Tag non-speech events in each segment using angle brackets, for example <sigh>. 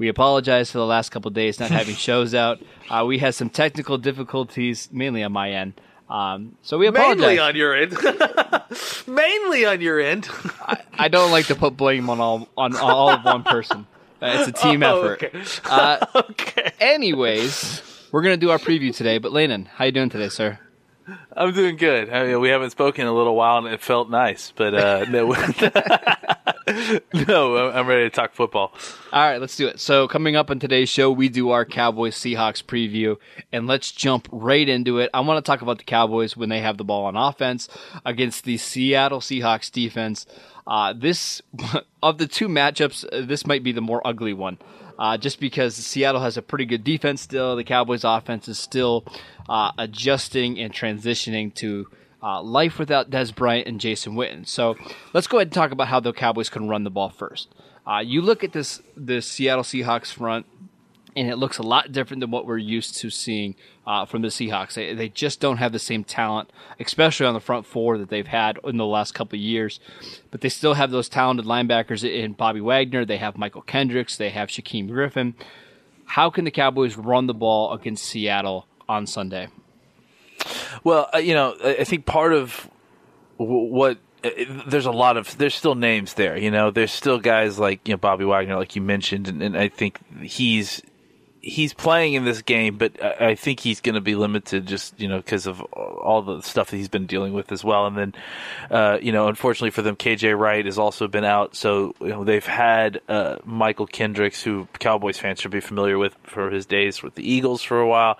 We apologize for the last couple days not having <laughs> shows out. Uh, we had some technical difficulties, mainly on my end. Um, so we apologize. Mainly on your end. <laughs> Mainly on your end. I, I don't like to put blame on all on all of one person. Uh, it's a team <laughs> Oh, effort. okay. Uh, okay. anyways, we're gonna do our preview today. But Landon, how you doing today, sir? I'm doing good. I mean, we haven't spoken in a little while, and it felt nice. But uh, no, <laughs> no, I'm ready to talk football. All right, let's do it. So, coming up on today's show, we do our Cowboys Seahawks preview, and let's jump right into it. I want to talk about the Cowboys when they have the ball on offense against the Seattle Seahawks defense. Uh, this <laughs> of the two matchups, uh, this might be the more ugly one. Uh, just because Seattle has a pretty good defense still, the Cowboys' offense is still uh, adjusting and transitioning to uh, life without Dez Bryant and Jason Witten. So let's go ahead and talk about how the Cowboys can run the ball first. Uh, you look at this this Seattle Seahawks front, and it looks a lot different than what we're used to seeing uh, from the Seahawks. They, they just don't have the same talent, especially on the front four that they've had in the last couple of years. But they still have those talented linebackers in Bobby Wagner. They have Mychal Kendricks. They have Shaquem Griffin. How can the Cowboys run the ball against Seattle on Sunday? Well, uh, you know, I think part of what uh, there's a lot of there's still names there. You know, there's still guys like you know Bobby Wagner, like you mentioned, and, and I think he's he's playing in this game, but I think he's going to be limited just you know because of all the stuff that he's been dealing with as well. And then, uh, you know, unfortunately for them, KJ Wright has also been out. So you know they've had uh, Mychal Kendricks, who Cowboys fans should be familiar with for his days with the Eagles for a while.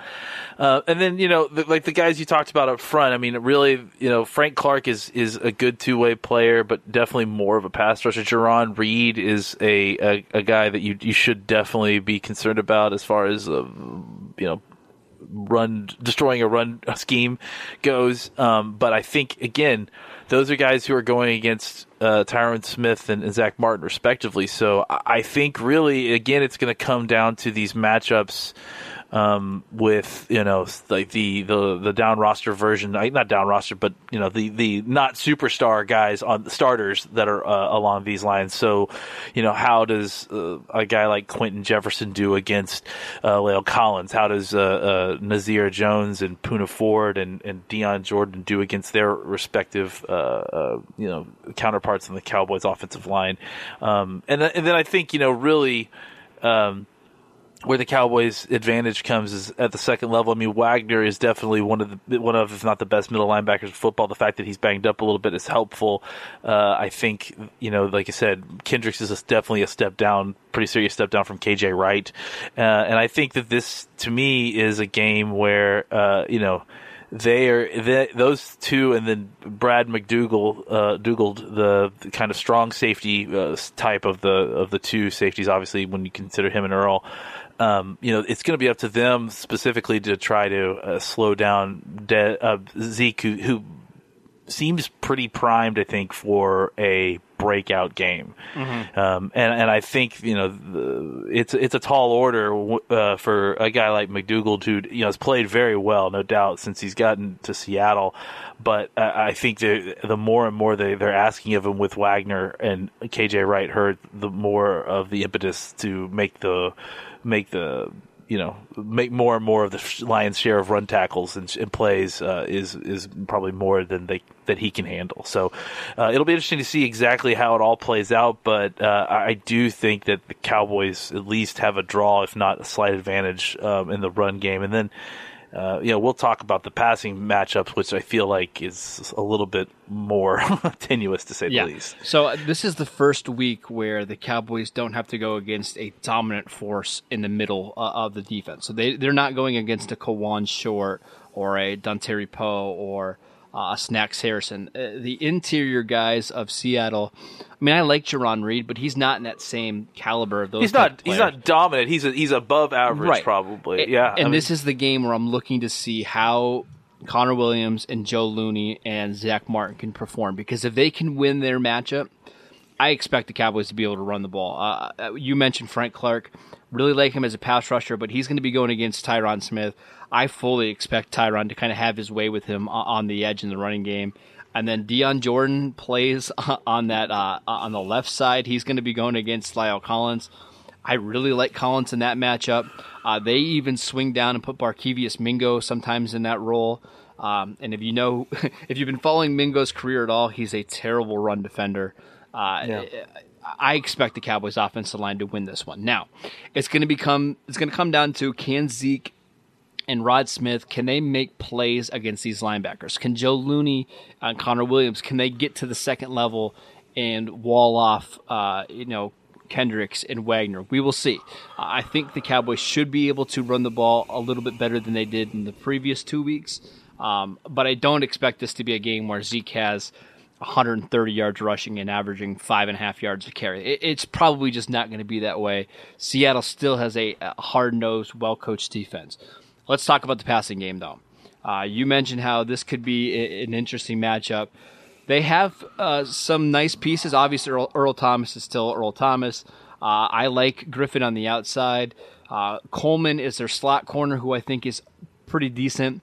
Uh, and then you know, the, like the guys you talked about up front. I mean, really, you know, Frank Clark is is a good two way player, but definitely more of a pass rusher. Jarran Reed is a, a a guy that you you should definitely be concerned about as far as uh, you know run destroying a run <laughs> scheme goes. Um, but I think again, those are guys who are going against uh, Tyron Smith and, and Zack Martin respectively. So I, I think really again, it's going to come down to these matchups. Um, with you know like the, the the down roster version, not down roster, but you know the the not superstar guys on the starters that are uh, along these lines. So, you know, how does uh, a guy like Quentin Jefferson do against uh, Collins? How does uh, uh, Nazair Jones and Poona Ford and and Dion Jordan do against their respective uh, you know counterparts in the Cowboys offensive line? Um, and and then I think you know really. Um, where the Cowboys' advantage comes is at the second level. I mean, Wagner is definitely one of the one of, if not the best middle linebackers in football. The fact that he's banged up a little bit is helpful. Uh, I think you know, like I said, Kendricks is definitely a step down, pretty serious step down from KJ Wright, uh, and I think that this, to me, is a game where uh, you know they are they, those two, and then Brad McDougald, uh, Dougal, the, the kind of strong safety uh, type of the of the two safeties. Obviously, when you consider him and Earl, um, you know it's going to be up to them specifically to try to uh, slow down De- uh, Zeke, who, who seems pretty primed, I think, for a breakout game. Um, and and I think you know the, it's it's a tall order uh, for a guy like McDougald, who you know has played very well, no doubt, since he's gotten to Seattle. But uh, I think the the more and more they they're asking of him with Wagner and KJ Wright hurt, the more of the impetus to make the make the you know make more and more of the Lions' share of run tackles and, and plays uh, is is probably more than they that he can handle. So uh, it'll be interesting to see exactly how it all plays out. But uh, I do think that the Cowboys at least have a draw, if not a slight advantage um, in the run game, and then. Uh, you know, we'll talk about the passing matchups, which I feel like is a little bit more <laughs> tenuous to say yeah. the least. So uh, this is the first week where the Cowboys don't have to go against a dominant force in the middle uh, of the defense. So they they're not going against a Kawann Short or a Dontari Poe or uh, Snacks Harrison. Uh, the interior guys of Seattle. I mean, I like Jarran Reed, but he's not in that same caliber of those. He's not. He's not dominant. He's a, he's above average, right. probably. And, yeah. And I mean, this is the game where I'm looking to see how Connor Williams and Joe Looney and Zack Martin can perform because if they can win their matchup, I expect the Cowboys to be able to run the ball. Uh, uh you mentioned Frank Clark. Really like him as a pass rusher, but he's going to be going against Tyron Smith. I fully expect Tyron to kind of have his way with him on the edge in the running game. And then Dion Jordan plays <laughs> on that uh, on the left side. He's going to be going against La'el Collins. I really like Collins in that matchup. Uh, they even swing down and put Barkevious Mingo sometimes in that role. Um, and if you know, <laughs> if you've been following Mingo's career at all, he's a terrible run defender. Uh, yeah. I expect the Cowboys' offensive line to win this one. Now, it's going to become it's going to come down to can Zeke and Rod Smith, can they make plays against these linebackers? Can Joe Looney and Connor Williams, can they get to the second level and wall off, uh, you know, Kendricks and Wagner? We will see. I think the Cowboys should be able to run the ball a little bit better than they did in the previous two weeks. Um, but I don't expect this to be a game where Zeke has 130 yards rushing and averaging five and a half yards a carry. It, it's probably just not going to be that way. Seattle still has a, hard nosed, well coached defense. Let's talk about the passing game, though. Uh, you mentioned how this could be an interesting matchup. They have uh, some nice pieces. Obviously, Earl, Earl, Thomas is still Earl Thomas. Uh, I like Griffin on the outside. Uh, Coleman is their slot corner, who I think is pretty decent.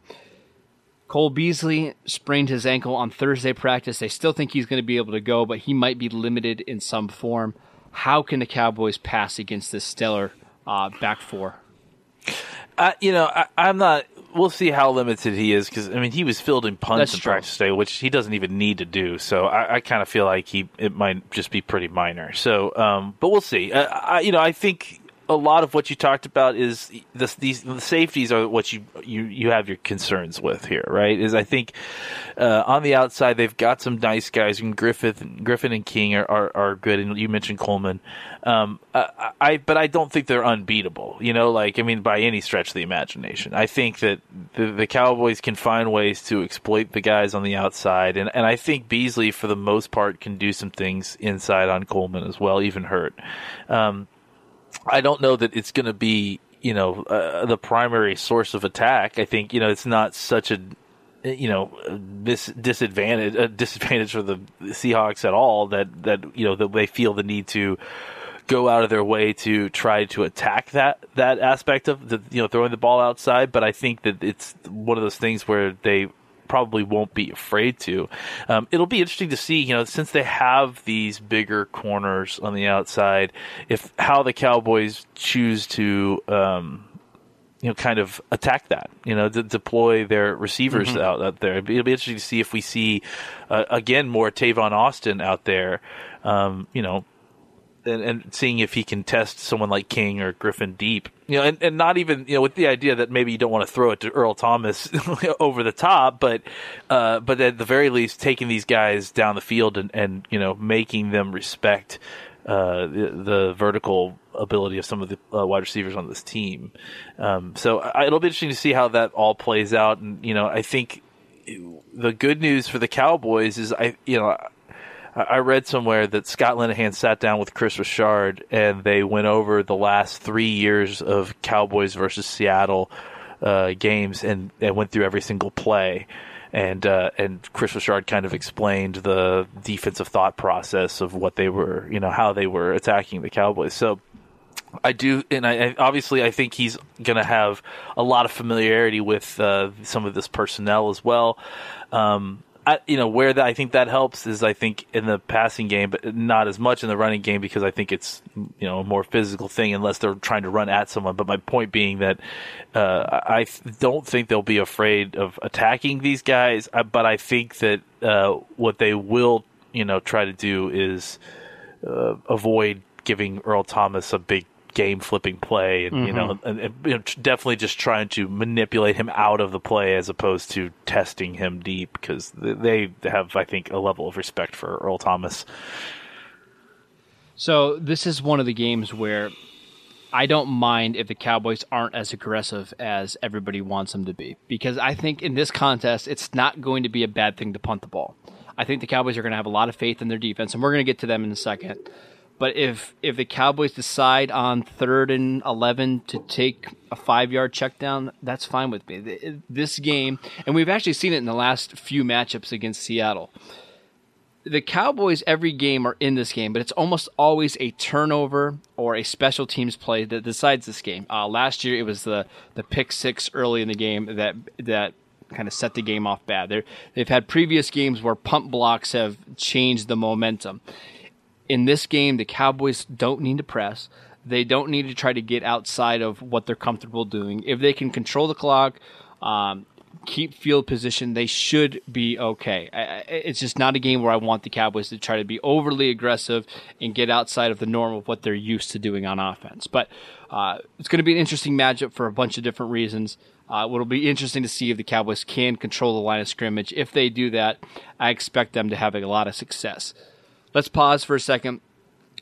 Cole Beasley sprained his ankle on Thursday practice. They still think he's going to be able to go, but he might be limited in some form. How can the Cowboys pass against this stellar uh, back four? Uh, you know, I, am not. We'll see how limited he is because I mean he was filled fielding punts in practice today, which he doesn't even need to do. So I, I kind of feel like he it might just be pretty minor. So, um, but we'll see. Uh, I, you know, I think a lot of what you talked about is these the safeties are what you you you have your concerns with here, right? Is I think uh, on the outside they've got some nice guys, and Griffith, Griffin and King are, are, are good, and you mentioned Coleman. Um, I, I, but I don't think they're unbeatable. You know, like I mean, by any stretch of the imagination, I think that the, the Cowboys can find ways to exploit the guys on the outside, and and I think Beasley for the most part can do some things inside on Coleman as well, even hurt. Um, I don't know that it's going to be you know uh, the primary source of attack. I think you know it's not such a you know this disadvantage a disadvantage for the Seahawks at all that that you know that they feel the need to go out of their way to try to attack that that aspect of the you know throwing the ball outside but I think that it's one of those things where they probably won't be afraid to. Um, it'll be interesting to see, you know, since they have these bigger corners on the outside, if how the Cowboys choose to. Um, you know, kind of attack that. You know, to deploy their receivers mm-hmm. out, out there. It'll be interesting to see if we see uh, again more Tavon Austin out there. Um, you know, and, and, seeing if he can test someone like King or Griffin deep. You know, and, and not even you know with the idea that maybe you don't want to throw it to Earl Thomas <laughs> over the top, but uh, but at the very least taking these guys down the field and, and you know making them respect uh, the, the, vertical ability of some of the uh, wide receivers on this team. Um, so I, it'll be interesting to see how that all plays out. And you know, I think the good news for the Cowboys is I you know I read somewhere that Scott Linehan sat down with Kris Richard and they went over the last three years of Cowboys versus Seattle uh, games and, and went through every single play. And uh, and Kris Richard kind of explained the defensive thought process of what they were, you know, how they were attacking the Cowboys. So I do, and I obviously I think he's going to have a lot of familiarity with uh, some of this personnel as well. Um, I, you know where that I think that helps is I think in the passing game, but not as much in the running game because I think it's you know a more physical thing unless they're trying to run at someone. But my point being that uh, I don't think they'll be afraid of attacking these guys, uh, but I think that uh, what they will you know try to do is uh, avoid giving Earl Thomas a big game flipping play, and Mm-hmm. you know, and, and, you know, definitely just trying to manipulate him out of the play as opposed to testing him deep because they have, I think, a level of respect for Earl Thomas. So this is one of the games where I don't mind if the Cowboys aren't as aggressive as everybody wants them to be because I think in this contest it's not going to be a bad thing to punt the ball. I think the Cowboys are going to have a lot of faith in their defense, and we're going to get to them in a second. But if if the Cowboys decide on third and eleven to take a five yard check down, that's fine with me. This game, and we've actually seen it in the last few matchups against Seattle the Cowboys every game are in this game, but it's almost always a turnover or a special teams play that decides this game. Uh, last year it was the the pick six early in the game that that kind of set the game off bad. They're, they've had previous games where punt blocks have changed the momentum. In this game, the Cowboys don't need to press. They don't need to try to get outside of what they're comfortable doing. If they can control the clock, um, keep field position, they should be okay. I, it's just not a game where I want the Cowboys to try to be overly aggressive and get outside of the norm of what they're used to doing on offense. But uh, it's going to be an interesting matchup for a bunch of different reasons. Uh, it'll be interesting to see if the Cowboys can control the line of scrimmage. If they do that, I expect them to have a lot of success. Let's pause for a second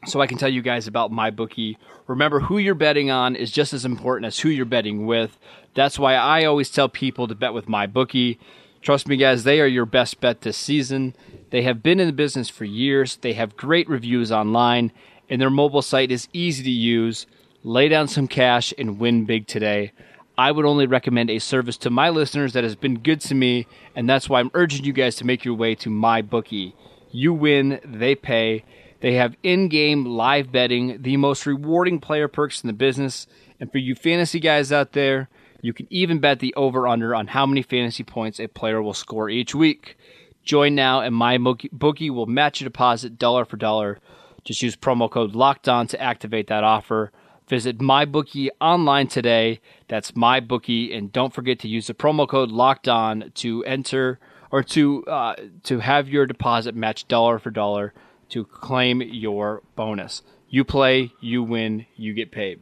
so I can tell you guys about my bookie. Remember, who you're betting on is just as important as who you're betting with. That's why I always tell people to bet with my bookie. Trust me, guys, they are your best bet this season. They have been in the business for years. They have great reviews online, and their mobile site is easy to use. Lay down some cash and win big today. I would only recommend a service to my listeners that has been good to me, and that's why I'm urging you guys to make your way to my bookie. You win, they pay. They have in game live betting, the most rewarding player perks in the business. And for you fantasy guys out there, you can even bet the over under on how many fantasy points a player will score each week. Join now, and my bookie- will match your deposit dollar for dollar. Just use promo code Locked On to activate that offer. Visit MyBookie online today. That's MyBookie, and don't forget to use the promo code Locked On to enter or to uh, to have your deposit match dollar for dollar to claim your bonus. You play, you win, you get paid.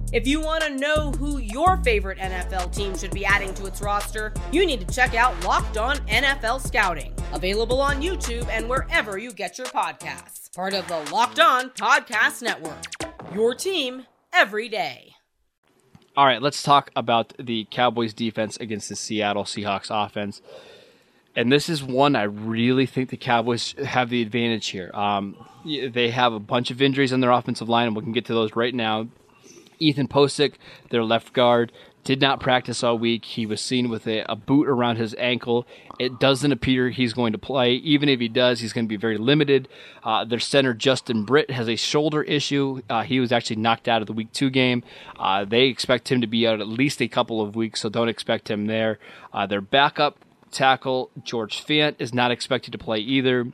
If you want to know who your favorite NFL team should be adding to its roster, you need to check out Locked On NFL Scouting, available on YouTube and wherever you get your podcasts. Part of the Locked On Podcast Network. Your team every day. All right, let's talk about the Cowboys defense against the Seattle Seahawks offense. And this is one I really think the Cowboys have the advantage here. Um, they have a bunch of injuries on their offensive line, and we can get to those right now. Ethan Pocic, their left guard, did not practice all week. He was seen with a, a boot around his ankle. It doesn't appear he's going to play. Even if he does, he's going to be very limited. Uh, their center, Justin Britt, has a shoulder issue. Uh, he was actually knocked out of the week two game. Uh, they expect him to be out at least a couple of weeks, so don't expect him there. Uh, their backup tackle, George Fant, is not expected to play either.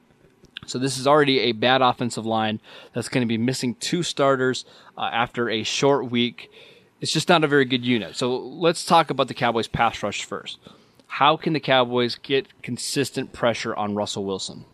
So this is already a bad offensive line that's going to be missing two starters uh, after a short week. It's just not a very good unit. So let's talk about the Cowboys pass rush first. How can the Cowboys get consistent pressure on Russell Wilson?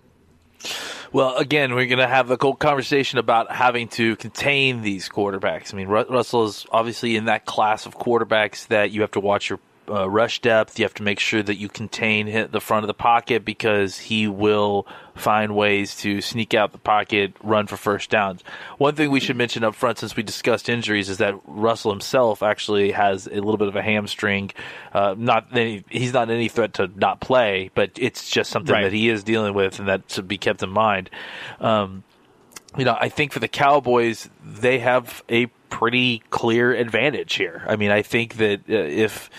Well, again, we're going to have a whole conversation about having to contain these quarterbacks. I mean, Russell is obviously in that class of quarterbacks that you have to watch your uh, rush depth. You have to make sure that you contain hit the front of the pocket because he will find ways to sneak out the pocket, run for first downs. One thing we should mention up front, since we discussed injuries, is that Russell himself actually has a little bit of a hamstring. Uh, not any, he's not any threat to not play, but it's just something Right. that he is dealing with, and that should be kept in mind. Um, you know, I think for the Cowboys, they have a pretty clear advantage here. I mean, I think that uh, if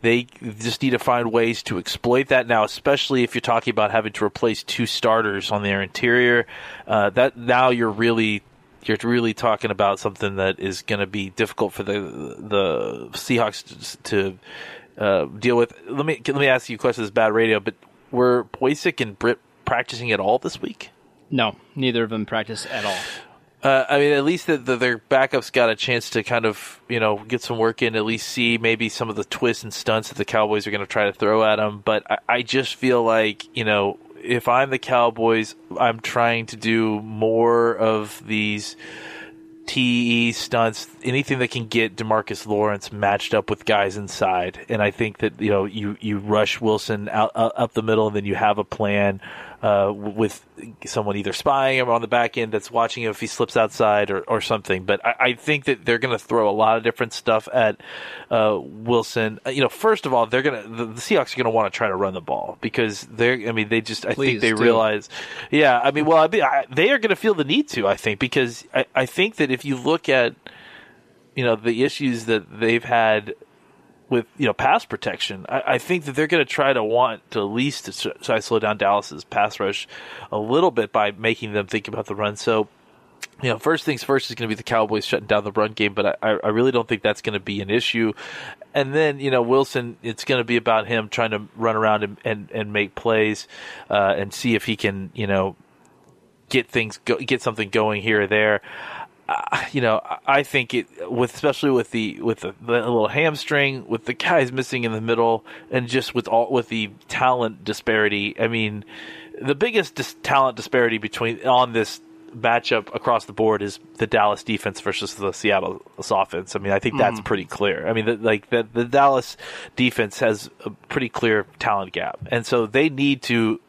they just need to find ways to exploit that now, especially if you're talking about having to replace two starters on their interior, uh, that now you're really you're really talking about something that is going to be difficult for the the Seahawks to uh, deal with. Let me let me ask you a question. This is bad radio, but were Pocic and Britt practicing at all this week? No, neither of them practice at all. Uh, I mean, at least the, the, their backups got a chance to kind of, you know, get some work in, at least see maybe some of the twists and stunts that the Cowboys are going to try to throw at them. But I, I just feel like, you know, if I'm the Cowboys, I'm trying to do more of these TE stunts, anything that can get Demarcus Lawrence matched up with guys inside. And I think that, you know, you, you rush Wilson out, uh, up the middle and then you have a plan uh, with someone either spying him on the back end that's watching him if he slips outside or, or something. But I, I think that they're going to throw a lot of different stuff at uh, Wilson. Uh, you know, first of all, they're going to the, the, Seahawks are going to want to try to run the ball because they're. I mean, they just. I Please think they do. realize. Yeah, I mean, well, I mean, I, they are going to feel the need to. I think because I, I think that if you look at you know the issues that they've had with you know pass protection. I, I think that they're going to try to want to at least try to slow down Dallas's pass rush a little bit by making them think about the run. So. You know, first things first is going to be the Cowboys shutting down the run game, but I, I really don't think that's going to be an issue. And then, you know, Wilson, it's going to be about him trying to run around and, and, and make plays uh, and see if he can, you know, get things, go, get something going here or there uh, you know, I think it with especially with the with the, the, little hamstring, with the guys missing in the middle, and just with all with the talent disparity. I mean, the biggest dis- talent disparity between on this matchup across the board is the Dallas defense versus the Seattle offense. I mean, I think that's Mm. pretty clear. I mean, the, like the, the Dallas defense has a pretty clear talent gap, and so they need to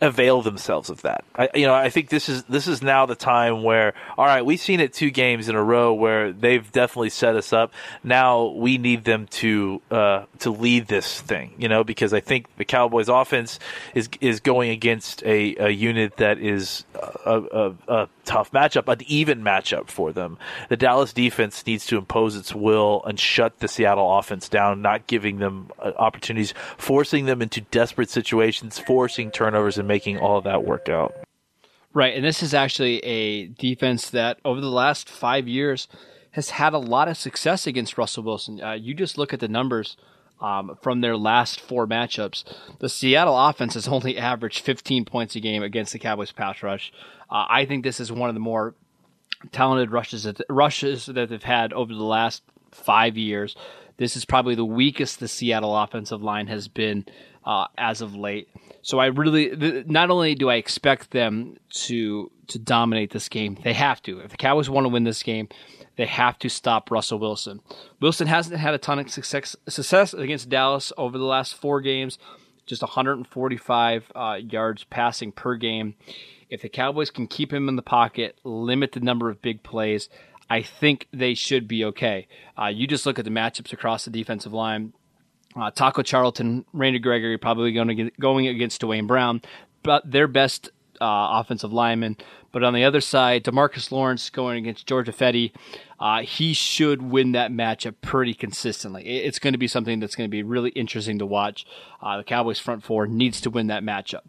avail themselves of that. I, you know, I think this is this is now the time where, all right, we've seen it two games in a row where they've definitely set us up. Now we need them to uh, to lead this thing, you know, because I think the Cowboys' offense is is going against a, a unit that is a, a, a tough matchup, an even matchup for them. The Dallas defense needs to impose its will and shut the Seattle offense down, not giving them uh, opportunities, forcing them into desperate situations, forcing turnovers, and making all that work out. Right, and this is actually a defense that over the last five years has had a lot of success against Russell Wilson. Uh, you just look at the numbers um, from their last four matchups. The Seattle offense has only <laughs> averaged 15 points a game against the Cowboys pass rush. Uh, I think this is one of the more talented rushes that, rushes that they've had over the last five years. This is probably the weakest the Seattle offensive line has been uh, as of late. So I really, not only do I expect them to to dominate this game, they have to. If the Cowboys want to win this game, they have to stop Russell Wilson. Wilson hasn't had a ton of success success against Dallas over the last four games, just 145 uh, yards passing per game. If the Cowboys can keep him in the pocket, limit the number of big plays, I think they should be okay. Uh, you just look at the matchups across the defensive line. Uh, Taco Charlton, Randy Gregory probably going to get, going against Duane Brown, but their best uh, offensive lineman. But on the other side, Demarcus Lawrence going against Germain Ifedi, uh, he should win that matchup pretty consistently. It's going to be something that's going to be really interesting to watch. Uh, the Cowboys front four needs to win that matchup.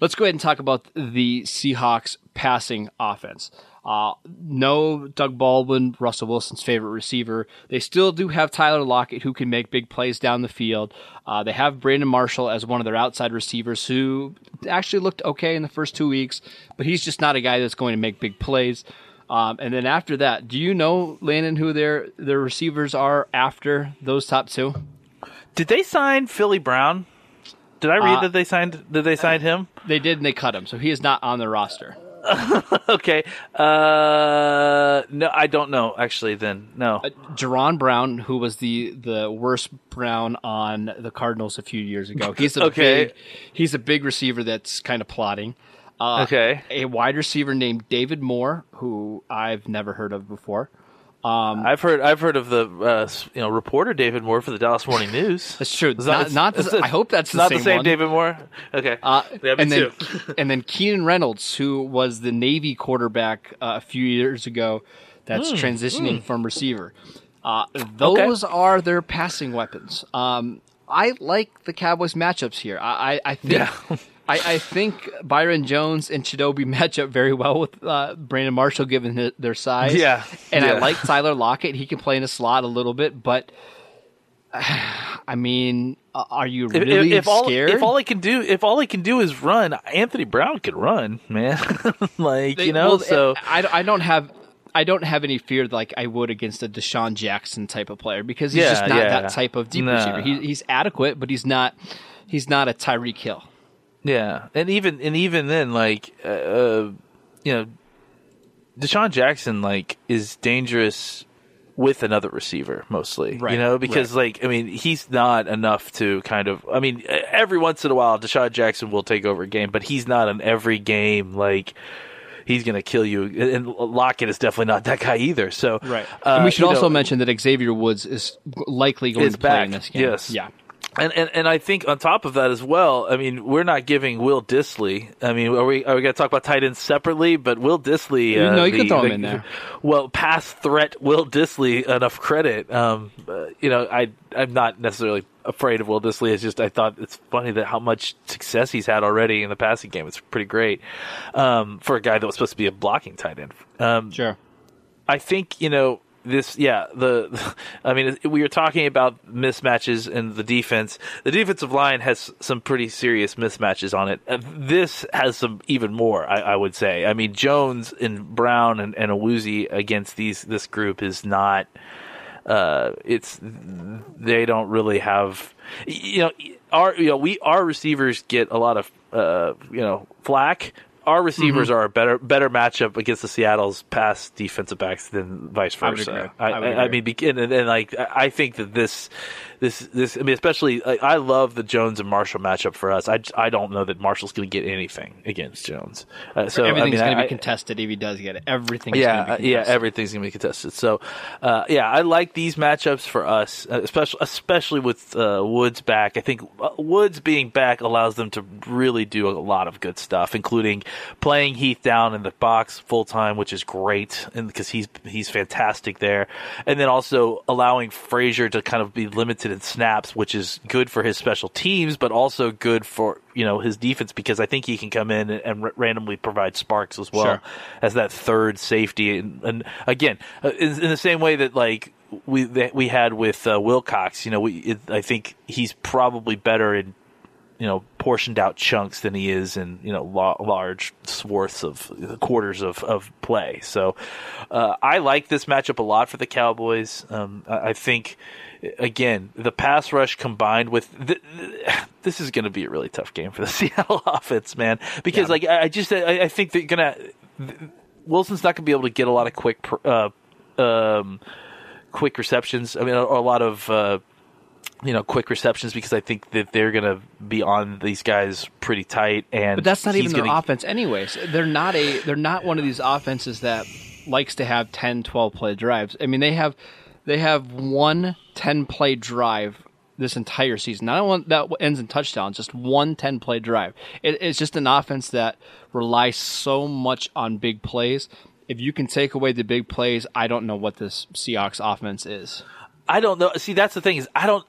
Let's go ahead and talk about the Seahawks passing offense. Uh, no Doug Baldwin, Russell Wilson's favorite receiver. They still do have Tyler Lockett who can make big plays down the field. Uh, they have Brandon Marshall as one of their outside receivers who actually looked okay in the first two weeks, but he's just not a guy that's going to make big plays. Um, and then after that, do you know Landon who their their receivers are after those top two? Did they sign Philly Brown? Did I read Uh, that they signed? Did they sign him? They did, and they cut him, so he is not on the roster. <laughs> okay. Uh, no, I don't know. Actually, then no. Uh, Jaron Brown, who was the the worst Brown on the Cardinals a few years ago, he's a <laughs> Okay. big he's a big receiver that's kind of plotting. Uh, Okay. a wide receiver named David Moore, who I've never heard of before. I've heard. I've heard of the uh, you know reporter David Moore for the Dallas Morning News. <laughs> That's true. Not, not the, I hope that's the not same the same one. David Moore. Okay. Uh, yeah, me and then too. <laughs> and then Keenan Reynolds, who was the Navy quarterback uh, a few years ago, that's Hmm, transitioning from receiver. Uh, those are their passing weapons. Um, I like the Cowboys matchups here. I, I, I think. Yeah. <laughs> I, I think Byron Jones and Chidobe <laughs> match up very well with uh, Brandon Marshall, given the, their size. Yeah, and I like Tyler Lockett. He can play in a slot a little bit, but <sighs> I mean, Uh, are you really if, if all scared? if all I can do if all I can do is run, Anthony Brown could run, <laughs> man. <laughs> like They- you know, well, so I, I don't have I don't have any fear like I would against a DeSean Jackson type of player because he's Yeah, just not yeah. that type of deep No. receiver. He, he's adequate, but he's not he's not a Tyreek Hill. Yeah, and even and even then, like, uh, uh, you know, DeSean Jackson like is dangerous with another receiver mostly. Right, You know, because like I mean, he's not enough to kind of. I mean, every once in a while, DeSean Jackson will take over a game, but he's not an every game like. He's gonna kill you, and Lockett is definitely not that guy either. So, right. uh, we should also know, mention that Xavier Woods is likely going to play in this game. yes. Yeah. And, and and I think on top of that as well, I mean, we're not giving Will Disley. I mean, are we are we going to talk about tight ends separately? But Will Disley, uh, No, you can the- him in there. Well, pass threat Will Disley enough credit. Um, uh, you know, I I'm not necessarily afraid of Will Disley. It's just I thought it's funny that how much success he's had already in the passing game. It's pretty great um, for a guy that was supposed to be a blocking tight end. Um, Sure. I think you know this. Yeah, the <laughs> I mean, we were talking about mismatches in the defense. The defensive line has some pretty serious mismatches on it. Uh, This has some even more. I, I would say. I mean, Jones and Brown and, and Awuzie against these this group is not. Uh, it's they don't really have. You know, our you know we our receivers get a lot of uh, you know flack our receivers Mm-hmm. are a better better matchup against the Seattle's pass defensive backs than vice versa. I, I I, I mean, begin and, and like I think that this this this I mean, especially like, I love the Jones and Marshall matchup for us. I, I don't know that Marshall's going to get anything against Jones. Uh, so Everything's I mean, going to be contested if he does get it. Everything's yeah, going to uh, be yeah, everything's gonna be contested. So, uh, yeah, I like these matchups for us, uh, especially especially with uh, Woods back. I think uh, Woods being back allows them to really do a lot of good stuff, including playing Heath down in the box full time, which is great, and because he's he's fantastic there, and then also allowing Frazier to kind of be limited in snaps, which is good for his special teams, but also good for you know his defense because I think he can come in and, and r- randomly provide sparks as well Sure. as that third safety. And, and again, uh, in, in the same way that like we that we had with uh, Wilcox, you know, we it, I think he's probably better in you know portioned out chunks than he is in you know la- large swaths of quarters of, of play. So uh, I like this matchup a lot for the Cowboys. Um, I, I think again the pass rush combined with th- th- this is going to be a really tough game for the <laughs> Seattle offense, man. Because like I, I just I, I think they're gonna Wilson's not going to be able to get a lot of quick pr- uh, um, quick receptions. I mean, or a lot of uh, you know quick receptions because I think that they're going to be on these guys pretty tight. And But that's not even their gonna- offense, anyways. They're not a they're not one of these offenses that likes to have 10, 12 play drives. I mean, they have they have one 10 play drive this entire season. Not one that ends in touchdowns, just one 10 play drive. It, it's just an offense that relies so much on big plays. If you can take away the big plays, I don't know what this Seahawks offense is. I don't know. See, that's the thing is I don't.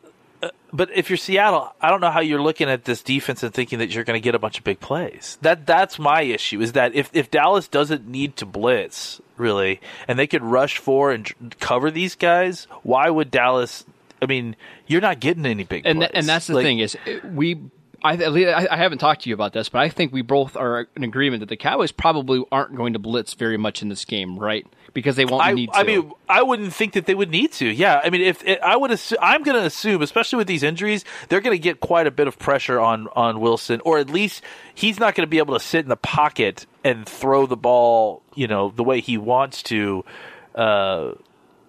But if you're Seattle, I don't know how you're looking at this defense and thinking that you're going to get a bunch of big plays. That that's my issue. Is that if if Dallas doesn't need to blitz really, and they could rush for and cover these guys, why would Dallas? I mean, you're not getting any big and plays. th- and that's the Like, thing is we I, at least- I I haven't talked to you about this, but I think we both are in agreement that the Cowboys probably aren't going to blitz very much in this game, right? Because they won't I, need to. I mean, I wouldn't think that they would need to. Yeah, I mean, if I would, assume, I'm going to assume, especially with these injuries, they're going to get quite a bit of pressure on on Wilson, or at least he's not going to be able to sit in the pocket and throw the ball, you know, the way he wants to. Uh,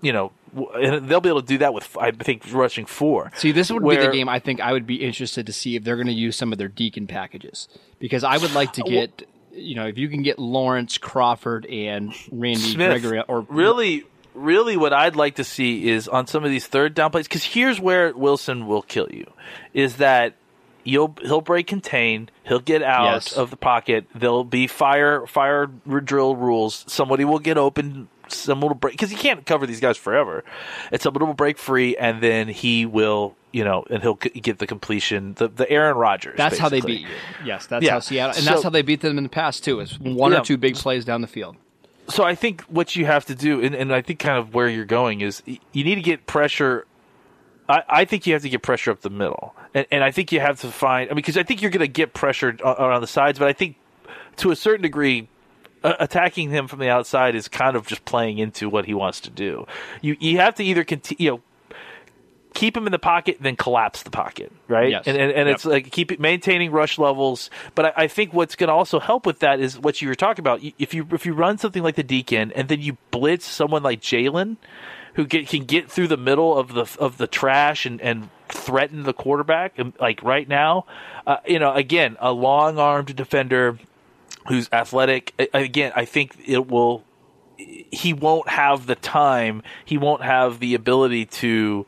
you know, and they'll be able to do that with, I think, rushing four. See, this would be the game I think I would be interested to see if they're going to use some of their deacon packages because I would like to get, you know, if you can get Lawrence Crawford and Randy Smith, Gregory or really, really, what I'd like to see is on some of these third down plays. Because here's where Wilson will kill you: is that you'll he'll break contain, he'll get out Yes. of the pocket. There'll be fire fire drill rules. Somebody will get open. Someone will break because he can't cover these guys forever. It's somebody will break free, and then he will. You know, and he'll c- get the completion, the the Aaron Rodgers. That's how they beat you. Yes, that's Yeah. how Seattle, and So- that's how they beat them in the past too. Is one Yeah. or two big plays down the field. so I think what you have to do, and, and I think kind of where you're going is you need to get pressure I, I think you have to get pressure up the middle, and, and I think you have to find. I mean, because I think you're going to get pressure around the sides, but I think to a certain degree, uh, attacking him from the outside is kind of just playing into what he wants to do. You you have to either continue, you know, keep him in the pocket, and then collapse the pocket, right? Yes. And and, and Yep. it's like keep it, maintaining rush levels. But I, I think what's going to also help with that is what you were talking about. If you if you run something like the Deacon and then you blitz someone like Jaylon, who get, can get through the middle of the of the trash and and threaten the quarterback, like right now, uh, you know, again, a long armed defender who's athletic. Again, I think it will. He won't have the time. He won't have the ability to,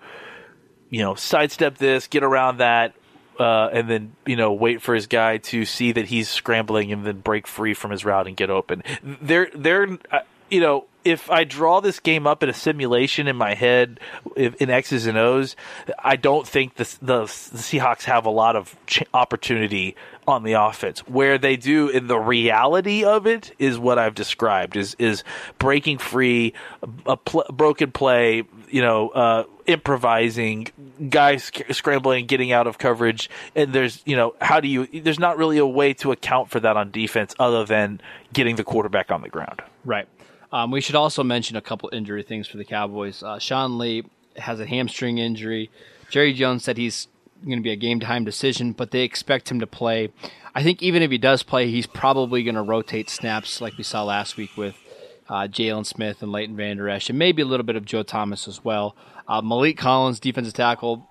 you know, sidestep this, get around that, uh, and then you know wait for his guy to see that he's scrambling and then break free from his route and get open. They're they're uh, you know if I draw this game up in a simulation in my head if, in X's and O's, I don't think the the, the Seahawks have a lot of ch- opportunity on the offense. Where they do in the reality of it is what I've described is is breaking free, a pl- broken play, you know, uh, improvising, guys sc- scrambling, getting out of coverage, and there's you know how do you? There's not really a way to account for that on defense other than getting the quarterback on the ground. Right. Um, we should also mention a couple injury things for the Cowboys. Uh, Sean Lee has a hamstring injury. Jerry Jones said he's going to be a game time decision, but they expect him to play. I think even if he does play, he's probably going to rotate snaps like we saw last week with uh, Jaylon Smith and Leighton Vander Esch, and maybe a little bit of Joe Thomas as well. Uh, Maliek Collins, defensive tackle,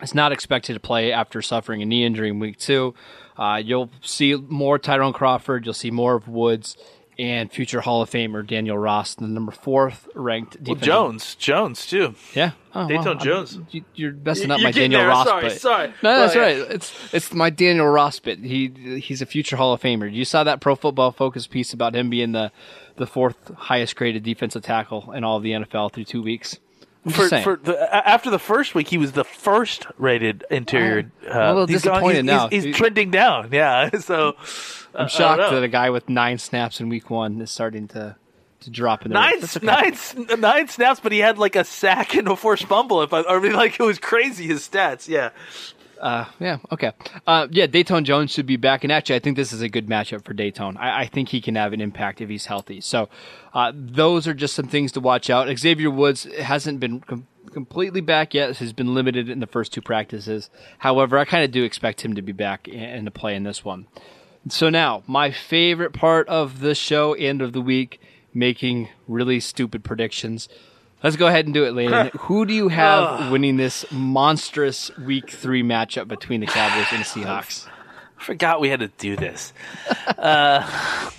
is not expected to play after suffering a knee injury in week two. Uh, you'll see more Tyrone Crawford. You'll see more of Woods and future Hall of Famer Daniel Ross, the number fourth ranked Well. Jones, Jones too. Yeah. Oh, Datone well, I'm- Jones. You, you're messing up you're my Daniel there. Ross Sorry, bit. sorry. No, that's Well, right. yeah. It's it's my Daniel Ross bit. He he's a future Hall of Famer. You saw that Pro Football Focus piece about him being the the fourth highest graded defensive tackle in all of the NFL through two weeks. For, for the, after the first week, he was the first rated interior. I'm a uh, little he's gone- disappointed he's, now. He's, He- he's trending down. <laughs> Yeah, so I'm uh, I shocked that a guy with nine snaps in week one is starting to to drop in there. nine nine nine snaps, but he had like a sack <laughs> and a forced fumble. If I, I mean, like it was crazy his stats. Yeah, Uh, yeah, okay. Uh, yeah, Datone Jones should be back, and actually, I think this is a good matchup for Datone. I, I think he can have an impact if he's healthy. So, uh, those are just some things to watch out. Xavier Woods hasn't been com- completely back yet; has been limited in the first two practices. However, I kind of do expect him to be back and, and to play in this one. So now, my favorite part of the show, end of the week, making really stupid predictions. Let's go ahead and do it, Landon. <laughs> Who do you have winning this monstrous Week Three matchup between the Cowboys and the Seahawks? I forgot we had to do this. <laughs> uh,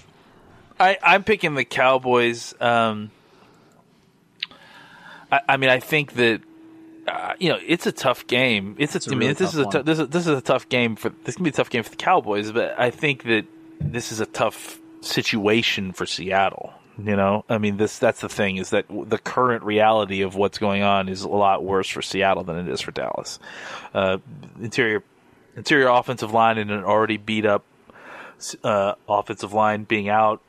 I I'm picking the Cowboys. Um, I, I mean, I think that. Uh, you know, it's a tough game. It's, a, a I mean, really this is a this is this is a tough game for this can be a tough game for the Cowboys, but I think that this is a tough situation for Seattle. You know, I mean, this that's the thing is that the current reality of what's going on is a lot worse for Seattle than it is for Dallas. Uh, interior interior offensive line and an already beat up uh, offensive line being out.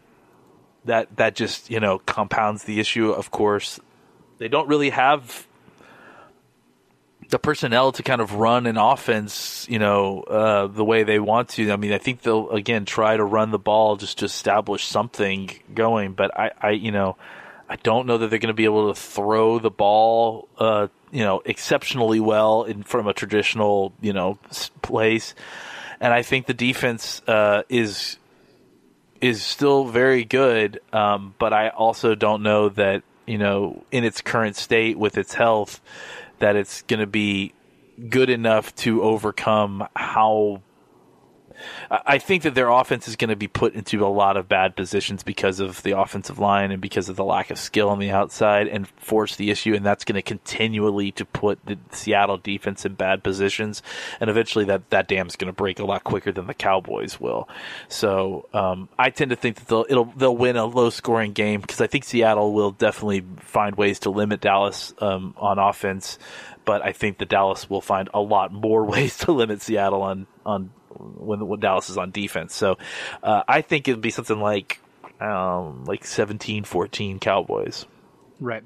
That that just you know compounds the issue. Of course, they don't really have the personnel to kind of run an offense, you know, uh, the way they want to. I mean, I think they'll again try to run the ball just to establish something going. But I, I you know, I don't know that they're going to be able to throw the ball, uh, you know, exceptionally well in from a traditional, you know, place. And I think the defense uh, is is still very good, um, but I also don't know that you know in its current state with its health that it's going to be good enough to overcome how. I think that their offense is going to be put into a lot of bad positions because of the offensive line and because of the lack of skill on the outside and force the issue, and that's going to continually to put the Seattle defense in bad positions, and eventually that that dam's going to break a lot quicker than the Cowboys will. So um, I tend to think that they'll it'll, they'll win a low scoring game because I think Seattle will definitely find ways to limit Dallas um, on offense, but I think that Dallas will find a lot more <laughs> ways to limit Seattle on on when, when Dallas is on defense. So uh, I think it'd be something like um, like 17-14 Cowboys. Right.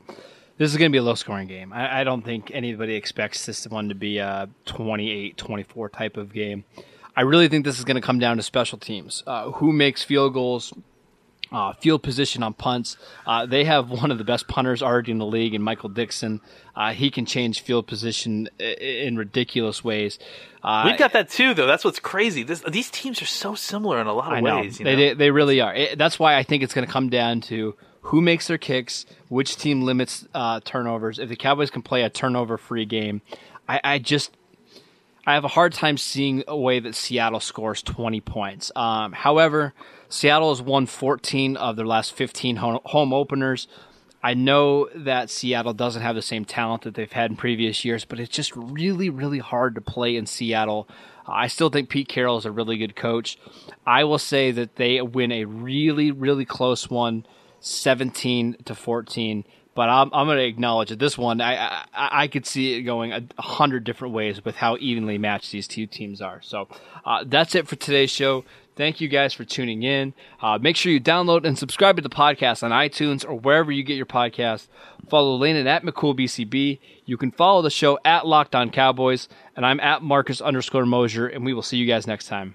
this is going to be a low scoring game. I, I, don't think anybody expects this one to be a 28 24 type of game. I really think this is going to come down to special teams. Uh, who makes field goals? Uh, field position on punts. Uh, they have one of the best punters already in the league, and Michael Dickson. Uh, he can change field position in ridiculous ways. Uh, We've got that too, though. That's what's crazy. This, these teams are so similar in a lot of know. ways. You know? They, they really are. It, that's why I think it's going to come down to who makes their kicks, which team limits uh, turnovers. If the Cowboys can play a turnover-free game, I, I just I have a hard time seeing a way that Seattle scores 20 points. Um, however, Seattle has won 14 of their last 15 home openers. I know that Seattle doesn't have the same talent that they've had in previous years, but it's just really, really hard to play in Seattle. I still think Pete Carroll is a really good coach. I will say that they win a really, really close one, 17 to 14. But I'm, I'm going to acknowledge that this one, I, I, I could see it going a, hundred different ways with how evenly matched these two teams are. So uh, that's it for today's show. Thank you guys for tuning in. Uh, make sure you download and subscribe to the podcast on iTunes or wherever you get your podcast. Follow Landon at McCoolBCB. You can follow the show at Locked On Cowboys, and I'm at Marcus underscore Mosher, and we will see you guys next time.